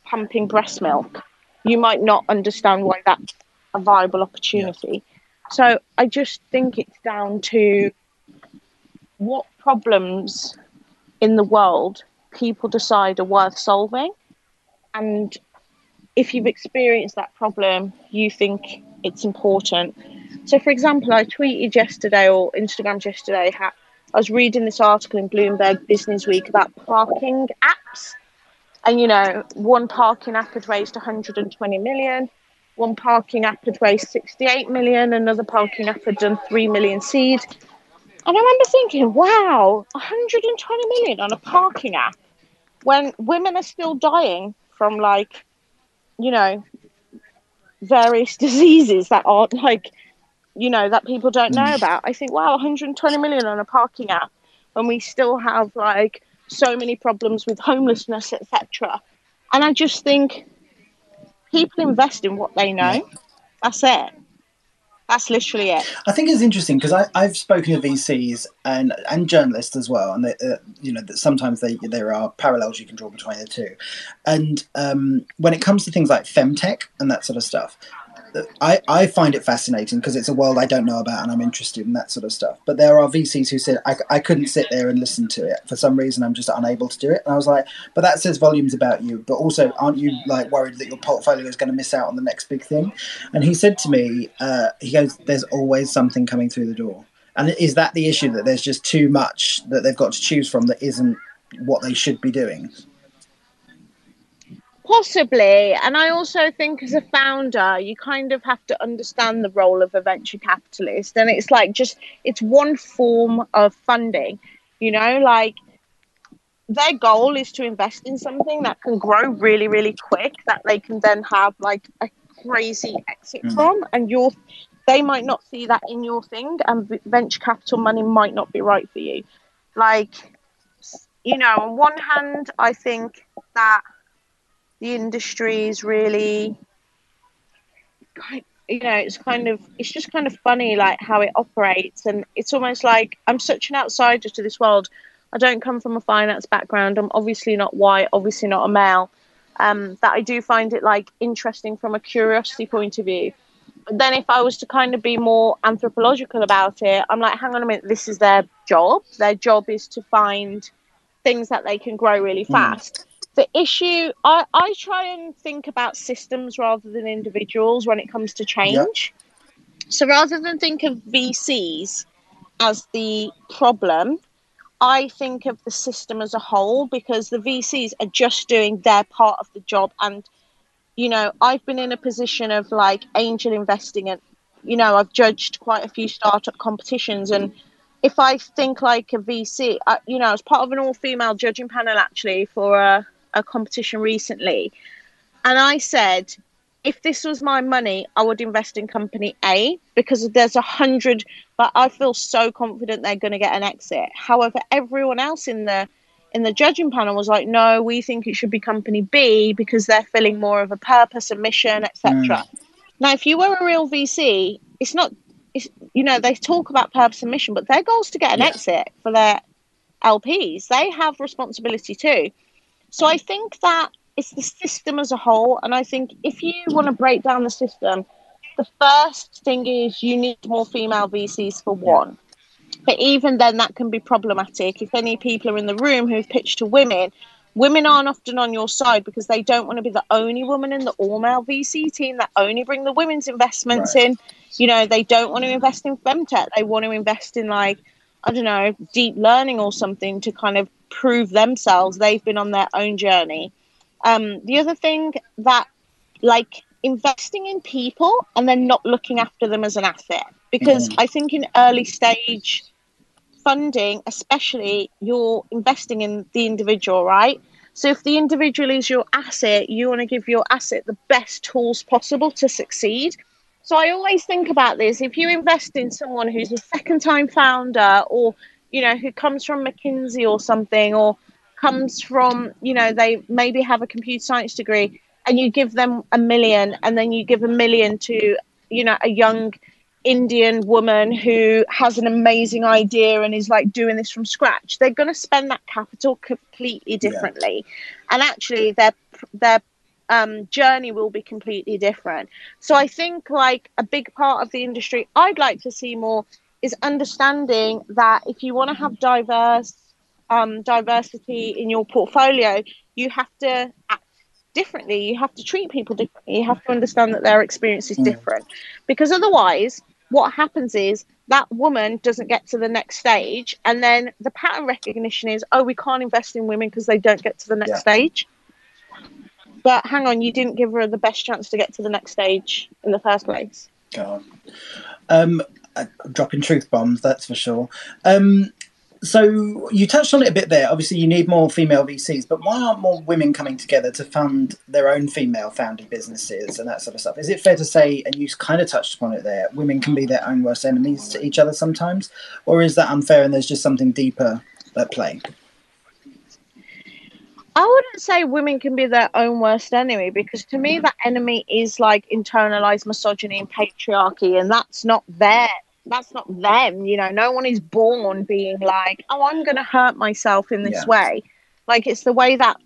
pumping breast milk, you might not understand why that's a viable opportunity. Yeah. So I just think it's down to what problems in the world people decide are worth solving. And if you've experienced that problem, you think it's important. So, for example, I tweeted yesterday or Instagrammed yesterday. I was reading this article in Bloomberg Business Week about parking apps, and you know, one parking app had raised 120 million, one parking app had raised 68 million, another parking app had done 3 million seed. And I remember thinking, wow, 120 million on a parking app when women are still dying from like, you know, various diseases that aren't like, you know, that people don't know mm. about. I think, wow, 120 million on a parking app when we still have like so many problems with homelessness, etc. And I just think people invest in what they know. That's it. That's literally it. I think it's interesting because I've spoken to VCs and and journalists as well, and they, uh, you know that sometimes they, there are parallels you can draw between the two. And um, when it comes to things like femtech and that sort of stuff, I, I find it fascinating because it's a world I don't know about and I'm interested in that sort of stuff. But there are VCs who said I, I couldn't sit there and listen to it for some reason. I'm just unable to do it. And I was like, but that says volumes about you. But also, aren't you like worried that your portfolio is going to miss out on the next big thing? And he said to me, uh, he goes, "There's always something coming through the door." And is that the issue that there's just too much that they've got to choose from that isn't what they should be doing? Possibly. And I also think as a founder, you kind of have to understand the role of a venture capitalist. And it's like just, it's one form of funding, you know, like their goal is to invest in something that can grow really, really quick, that they can then have like a crazy exit mm. from. And you're, they might not see that in your thing, and venture capital money might not be right for you. Like, you know, on one hand, I think that the industry is really you know it's kind of it's just kind of funny like how it operates. And it's almost like i'm such an outsider to this world. I don't come from a finance background. I'm obviously not white obviously not a male. Um, that i do find it like interesting from a curiosity point of view. But then if i was to kind of be more anthropological about it i'm like hang on a minute this is their job. Their job is to find things that they can grow really hmm. fast. mm the issue I, I try and think about systems rather than individuals when it comes to change. So rather than think of vcs as the problem i think of the system as a whole because the vcs are just doing their part of the job. And you know i've been in a position of like angel investing and you know i've judged quite a few startup competitions. And if i think like a vc I, you know as part of an all-female judging panel actually for a a competition recently, and I said, if this was my money, I would invest in company A because there's a hundred, but I feel so confident they're going to get an exit. However, everyone else in the in the judging panel was like, no, we think it should be company B because they're filling more of a purpose, a mission, etc. Mm. Now, if you were a real VC, it's not, it's, you know, they talk about purpose and mission, but their goal is to get an exit for their LPs. They have responsibility too. So I think that it's the system as a whole. And I think if you want to break down the system, the first thing is you need more female VCs for one. But even then, that can be problematic. If any people are in the room who've pitched to women, women aren't often on your side because they don't want to be the only woman in the all male VC team that only bring the women's investments right. in. You know, they don't want to invest in femtech. They want to invest in like, I don't know, deep learning or something to kind of prove themselves. They've been on their own journey. Um, the other thing that, like, investing in people and then not looking after them as an asset, because mm-hmm. I think in early stage funding, especially, you're investing in the individual, right? So if the individual is your asset, you want to give your asset the best tools possible to succeed. So I always think about this. If you invest in someone who's a second time founder or you know, who comes from McKinsey or something, or comes from, you know, they maybe have a computer science degree, and you give them a million, and then you give a million to, you know, a young Indian woman who has an amazing idea and is like doing this from scratch, they're going to spend that capital completely differently. Yeah. And actually, their their um, journey will be completely different. So I think like a big part of the industry I'd like to see more is understanding that if you want to have diverse um, diversity in your portfolio, you have to act differently. You have to treat people differently. You have to understand that their experience is mm. different, because otherwise, what happens is that woman doesn't get to the next stage, and then the pattern recognition is, oh, we can't invest in women because they don't get to the next yeah. stage. But hang on, you didn't give her the best chance to get to the next stage in the first place. God. Um, dropping truth bombs, that's for sure. Um, so you touched on it a bit there. Obviously, you need more female VCs, but why aren't more women coming together to fund their own female-founded businesses and that sort of stuff? Is it fair to say, and you kind of touched upon it there, women can be their own worst enemies to each other sometimes, or is that unfair and there's just something deeper at play? I wouldn't say women can be their own worst enemy because to me that enemy is like internalized misogyny and patriarchy, and that's not there that's not them you know no one is born being like oh i'm going to hurt myself in this yeah. way like it's the way that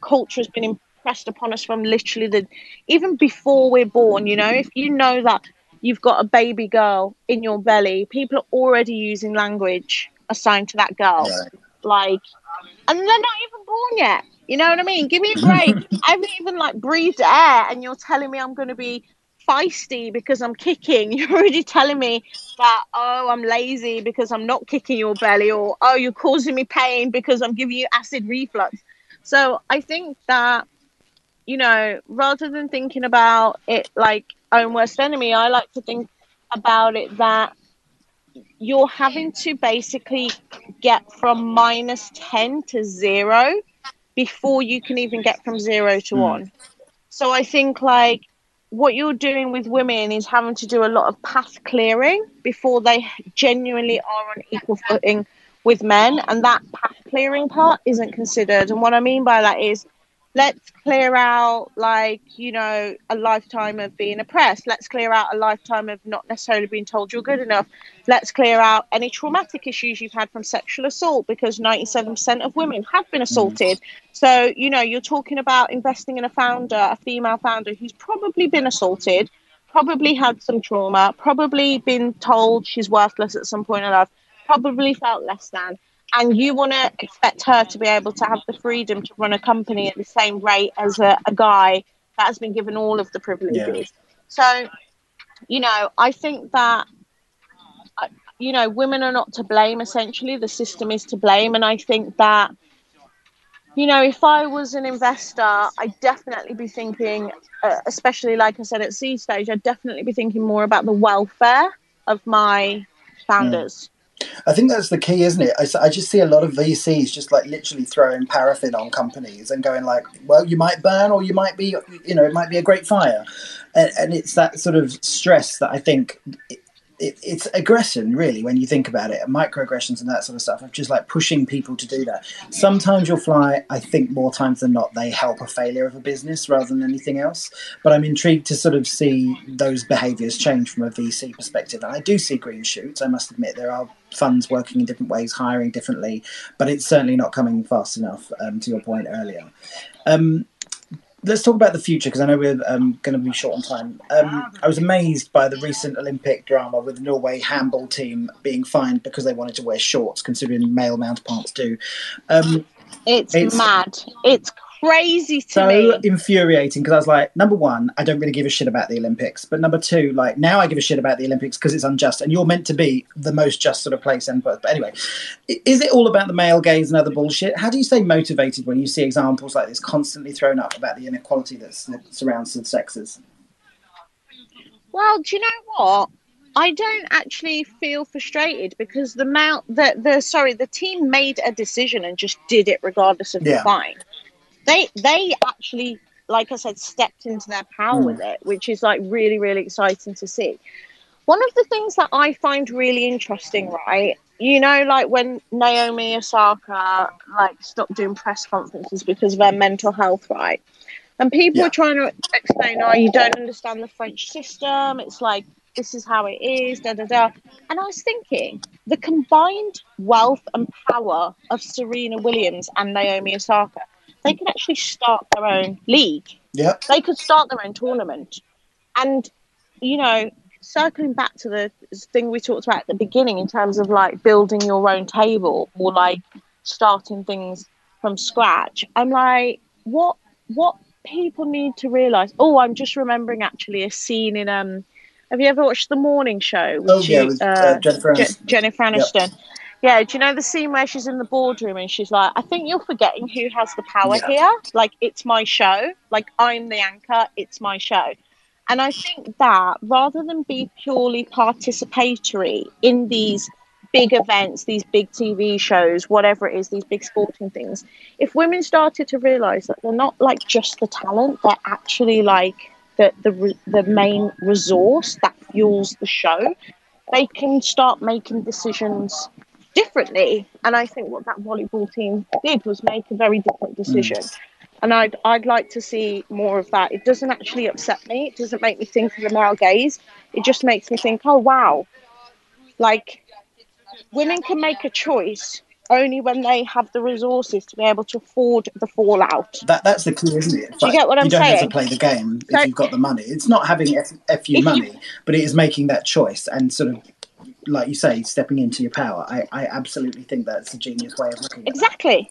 culture has been impressed upon us from literally the even before we're born you know if you know that you've got a baby girl in your belly people are already using language assigned to that girl right. like and they're not even born yet you know what i mean give me a break i haven't even like breathed air and you're telling me i'm going to be feisty because I'm kicking. You're already telling me that, oh, I'm lazy because I'm not kicking your belly, or oh, you're causing me pain because I'm giving you acid reflux. So I think that, you know, rather than thinking about it like own worst enemy, I like to think about it that you're having to basically get from minus 10 to zero before you can even get from zero to mm. one. So I think like what you're doing with women is having to do a lot of path clearing before they genuinely are on equal footing with men and that path clearing part isn't considered and what i mean by that is let's clear out like you know a lifetime of being oppressed. Let's clear out a lifetime of not necessarily being told you're good enough. Let's clear out any traumatic issues you've had from sexual assault because 97% of women have been assaulted. Mm. So you know you're talking about investing in a founder a female founder who's probably been assaulted probably had some trauma probably been told she's worthless at some point in life probably felt less than and you want to expect her to be able to have the freedom to run a company at the same rate as a, a guy that has been given all of the privileges. Yeah. So, you know, I think that, uh, you know, women are not to blame, essentially. The system is to blame. And I think that, you know, if I was an investor, I'd definitely be thinking, uh, especially like I said at seed stage, I'd definitely be thinking more about the welfare of my founders. Mm I think that's the key, isn't it? I, I just see a lot of VCs just like literally throwing paraffin on companies and going like, "Well, you might burn, or you might be, you know, it might be a great fire," and, and it's that sort of stress that I think it, it's aggression really when you think about it microaggressions and that sort of stuff of just like pushing people to do that. Sometimes you'll fly i think more times than not they help a failure of a business rather than anything else. But i'm intrigued to sort of see those behaviors change from a vc perspective. And i do see green shoots i must admit. There are funds working in different ways hiring differently but it's certainly not coming fast enough um, to your point earlier. Um, let's talk about the future because I know we're um, going to be short on time. Um, I was amazed by the recent Olympic drama with the Norway handball team being fined because they wanted to wear shorts, considering male counterparts do. Um, it's, it's, mad. It's crazy to so me. infuriating because I was like, number one, I don't really give a shit about the Olympics, but number two, like now I give a shit about the Olympics because it's unjust, and you're meant to be the most just sort of place and But anyway, is it all about the male gaze and other bullshit? How do you stay motivated when you see examples like this constantly thrown up about the inequality that surrounds the sexes? Well, do you know what? I don't actually feel frustrated because the male, the the sorry, the team made a decision and just did it regardless of yeah. the fine they they actually like I said, stepped into their power mm. with it, which is like really, really exciting to see. One of the things that I find really interesting, right? You know, like when Naomi Osaka like stopped doing press conferences because of her mental health, right? And people yeah. were trying to explain, oh, you don't understand the French system. It's like this is how it is, da da da. And I was thinking, the combined wealth and power of Serena Williams and Naomi Osaka they can actually start their own league. Yep. They could start their own tournament. And, you know, circling back to the thing we talked about at the beginning in terms of like building your own table or like starting things from scratch, I'm like, what what people need to realize. Oh, I'm just remembering actually a scene in um. Have you ever watched the morning show? Oh yeah, with uh, Jennifer Aniston. Je- Jennifer Aniston. Yep. Yeah, do you know the scene where she's in the boardroom and she's like, I think you're forgetting who has the power yeah. here. Like, it's my show. Like, I'm the anchor. It's my show. And I think that rather than be purely participatory in these big events, these big TV shows, whatever it is, these big sporting things, if women started to realize that they're not like just the talent, they're actually like the, the, the main resource that fuels the show, they can start making decisions differently. And I think what that volleyball team did was make a very different decision. Mm. And I'd, I'd like to see more of that. It doesn't actually upset me. It doesn't make me think of the male gaze. It just makes me think, oh, wow. Like, women can make a choice only when they have the resources to be able to afford the fallout. That that's the key, isn't it? Do you get what I'm saying? You don't have to play the game so, if you've got the money. It's not having FU money, you, but it is making that choice and sort of, like you say, stepping into your power. I, I absolutely think that's a genius way of looking at it. Exactly.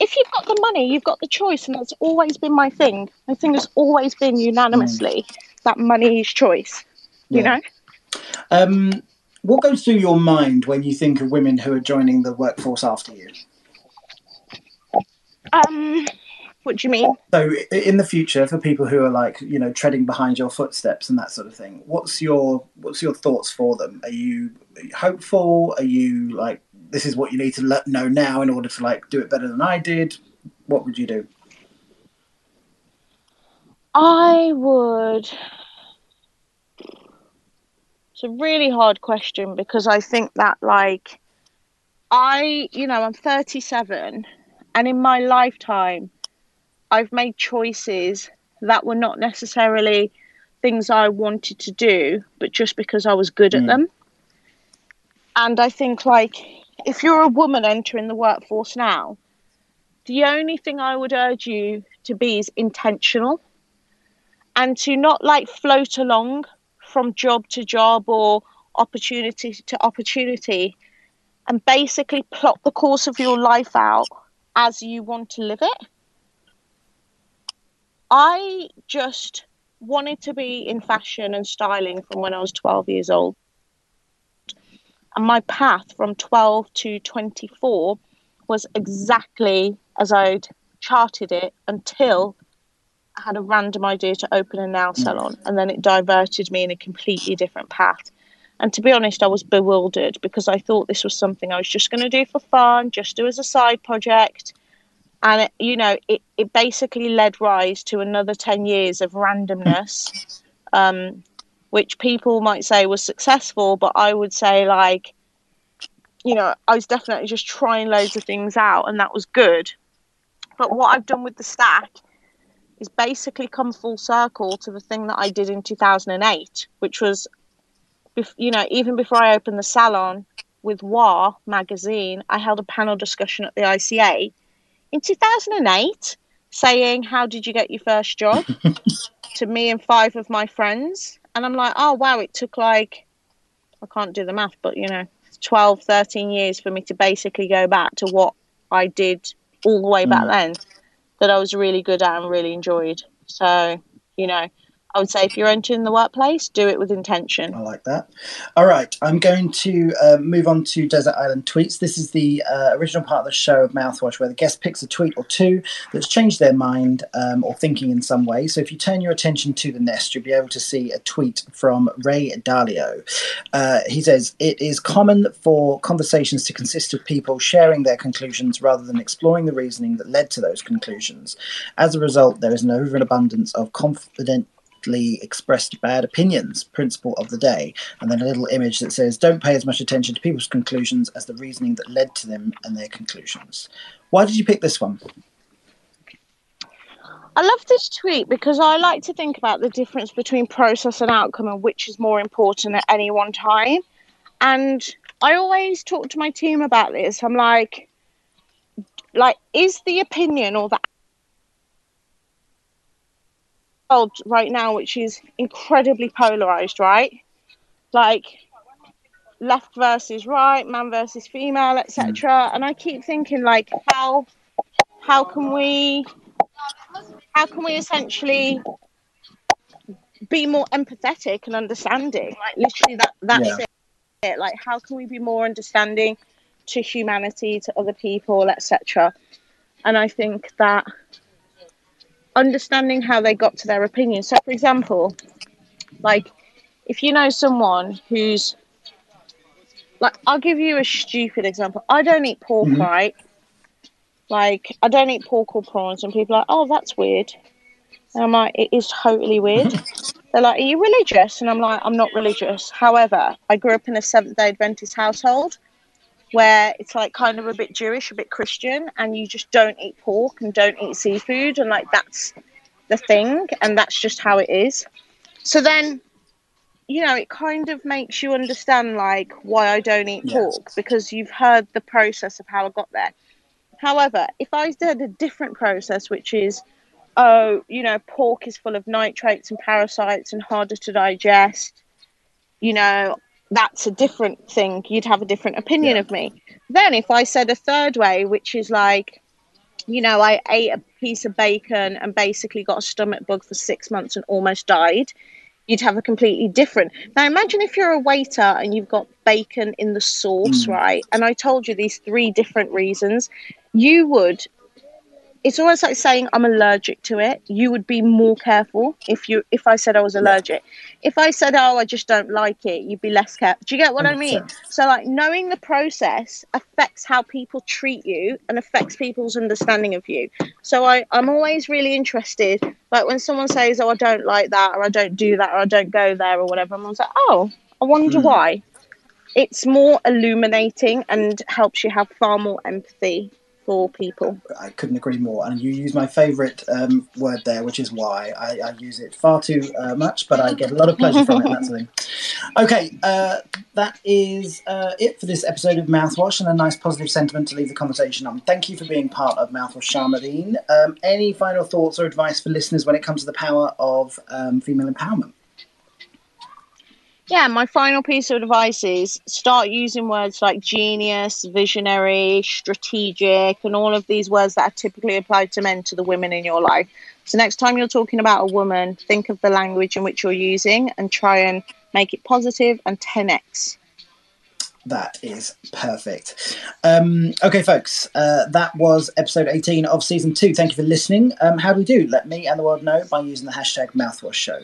If you've got the money, you've got the choice, and that's always been my thing. My thing has always been unanimously mm. that money is choice. You yeah. know. Um, what goes through your mind when you think of women who are joining the workforce after you? Um, what do you mean? So, in the future, for people who are like you know treading behind your footsteps and that sort of thing, what's your what's your thoughts for them? Are you, are you hopeful? Are you like this is what you need to let know now in order to like do it better than I did? What would you do? I would it's a really hard question because I think that, like, I, you know, I'm 37 and in my lifetime, I've made choices that were not necessarily things I wanted to do, but just because I was good mm. at them. And I think, like, if you're a woman entering the workforce now, the only thing I would urge you to be is intentional and to not like float along from job to job or opportunity to opportunity and basically plot the course of your life out as you want to live it. I just wanted to be in fashion and styling from when I was 12 years old. And my path from 12 to 24 was exactly as I'd charted it until I had a random idea to open a nail mm. salon, and then it diverted me in a completely different path. And to be honest, I was bewildered because I thought this was something I was just going to do for fun, just do as a side project. And, you know, it, it basically led rise to another 10 years of randomness, um, which people might say was successful, but I would say, like, you know, I was definitely just trying loads of things out, and that was good. But what I've done with the stack is basically come full circle to the thing that I did in 2008, which was, you know, even before I opened the salon with WAH magazine, I held a panel discussion at the ICA in 2008 saying, How did you get your first job? to me and five of my friends. And I'm like, Oh, wow, it took like, I can't do the math, but you know, 12, 13 years for me to basically go back to what I did all the way back mm. then that I was really good at and really enjoyed. So, you know, I would say if you're entering the workplace, do it with intention. I like that. All right, I'm going to uh, move on to Desert Island Tweets. This is the uh, original part of the show of Mouthwash where the guest picks a tweet or two that's changed their mind um, or thinking in some way. So if you turn your attention to the nest, you'll be able to see a tweet from Ray Dalio. Uh, he says, It is common for conversations to consist of people sharing their conclusions rather than exploring the reasoning that led to those conclusions. As a result, there is an overabundance of confident expressed bad opinions principle of the day and then a little image that says don't pay as much attention to people's conclusions as the reasoning that led to them and their conclusions why did you pick this one I love this tweet because I like to think about the difference between process and outcome and which is more important at any one time. And I always talk to my team about this. I'm like, like, is the opinion or the world right now which is incredibly polarized, right? Like left versus right, man versus female, etc. Mm. And I keep thinking like how how can we how can we essentially be more empathetic and understanding? Like literally that that's yeah. it. Like how can we be more understanding to humanity, to other people, etc. And I think that understanding how they got to their opinion. So for example, like if you know someone who's like I'll give you a stupid example. I don't eat pork, mm-hmm. right? Like I don't eat pork or prawns, and people are like, "Oh, that's weird." And I'm like, "It is totally weird." They're like, "Are you religious?" And I'm like, "I'm not religious." However, I grew up in a Seventh Day Adventist household where it's like kind of a bit Jewish, a bit Christian, and you just don't eat pork and don't eat seafood, and like that's the thing, and that's just how it is. So then you know, it kind of makes you understand like why I don't eat yes. pork because you've heard the process of how I got there. However, if I did a different process, which is, oh, you know, pork is full of nitrates and parasites and harder to digest, you know, that's a different thing. You'd have a different opinion yeah. of me. Then, if I said a third way, which is like, you know, I ate a piece of bacon and basically got a stomach bug for six months and almost died, you'd have a completely different. Now, imagine if you're a waiter and you've got bacon in the sauce, mm. right? And I told you these three different reasons. You would it's almost like saying I'm allergic to it. You would be more careful if you if I said I was allergic. If I said oh I just don't like it, you'd be less careful. Do you get what 100%. I mean? So like knowing the process affects how people treat you and affects people's understanding of you. So I I'm always really interested like when someone says oh I don't like that or I don't do that or I don't go there or whatever. I'm always like oh I wonder mm. why. It's more illuminating and helps you have far more empathy for people. I couldn't agree more. And you use my favourite um, word there, which is why. I, I use it far too uh, much, but I get a lot of pleasure from it. That's the thing. Okay, uh, that is uh, it for this episode of Mouthwash and a nice positive sentiment to leave the conversation on. Thank you for being part of Mouthwash Sharmadean. Um, any final thoughts or advice for listeners when it comes to the power of um, female empowerment? Yeah, my final piece of advice is start using words like genius, visionary, strategic, and all of these words that are typically applied to men to the women in your life. So, next time you're talking about a woman, think of the language in which you're using and try and make it positive and 10x. That is perfect. Um, okay, folks, uh, that was episode 18 of season two. Thank you for listening. Um, how do we do? Let me and the world know by using the hashtag mouthwash show.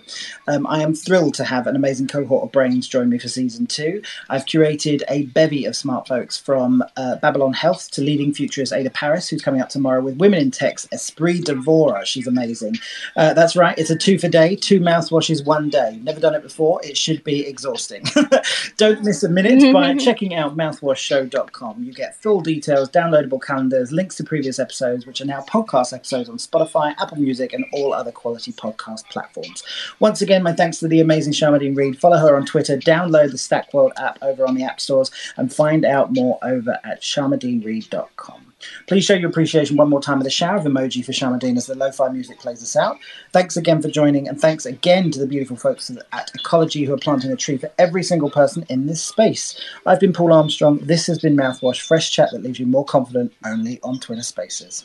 Um, I am thrilled to have an amazing cohort of brains join me for season two. I've curated a bevy of smart folks from uh, Babylon Health to leading futurist Ada Paris, who's coming up tomorrow with Women in Tech's Esprit Devora. She's amazing. Uh, that's right, it's a two for day, two mouthwashes, one day. Never done it before. It should be exhausting. Don't miss a minute by checking checking out mouthwashshow.com, you get full details, downloadable calendars, links to previous episodes, which are now podcast episodes on Spotify, Apple Music, and all other quality podcast platforms. Once again, my thanks to the amazing Sharmadean Reid. Follow her on Twitter, download the Stack World app over on the app stores, and find out more over at sharmadeanreid.com. Please show your appreciation one more time with a shower of emoji for Sharmadean as the lo-fi music plays us out. Thanks again for joining, and thanks again to the beautiful folks at Ecologi who are planting a tree for every single person in this space. I've been Paul Armstrong. This has been Mouthwash, fresh chat that leaves you more confident only on Twitter Spaces.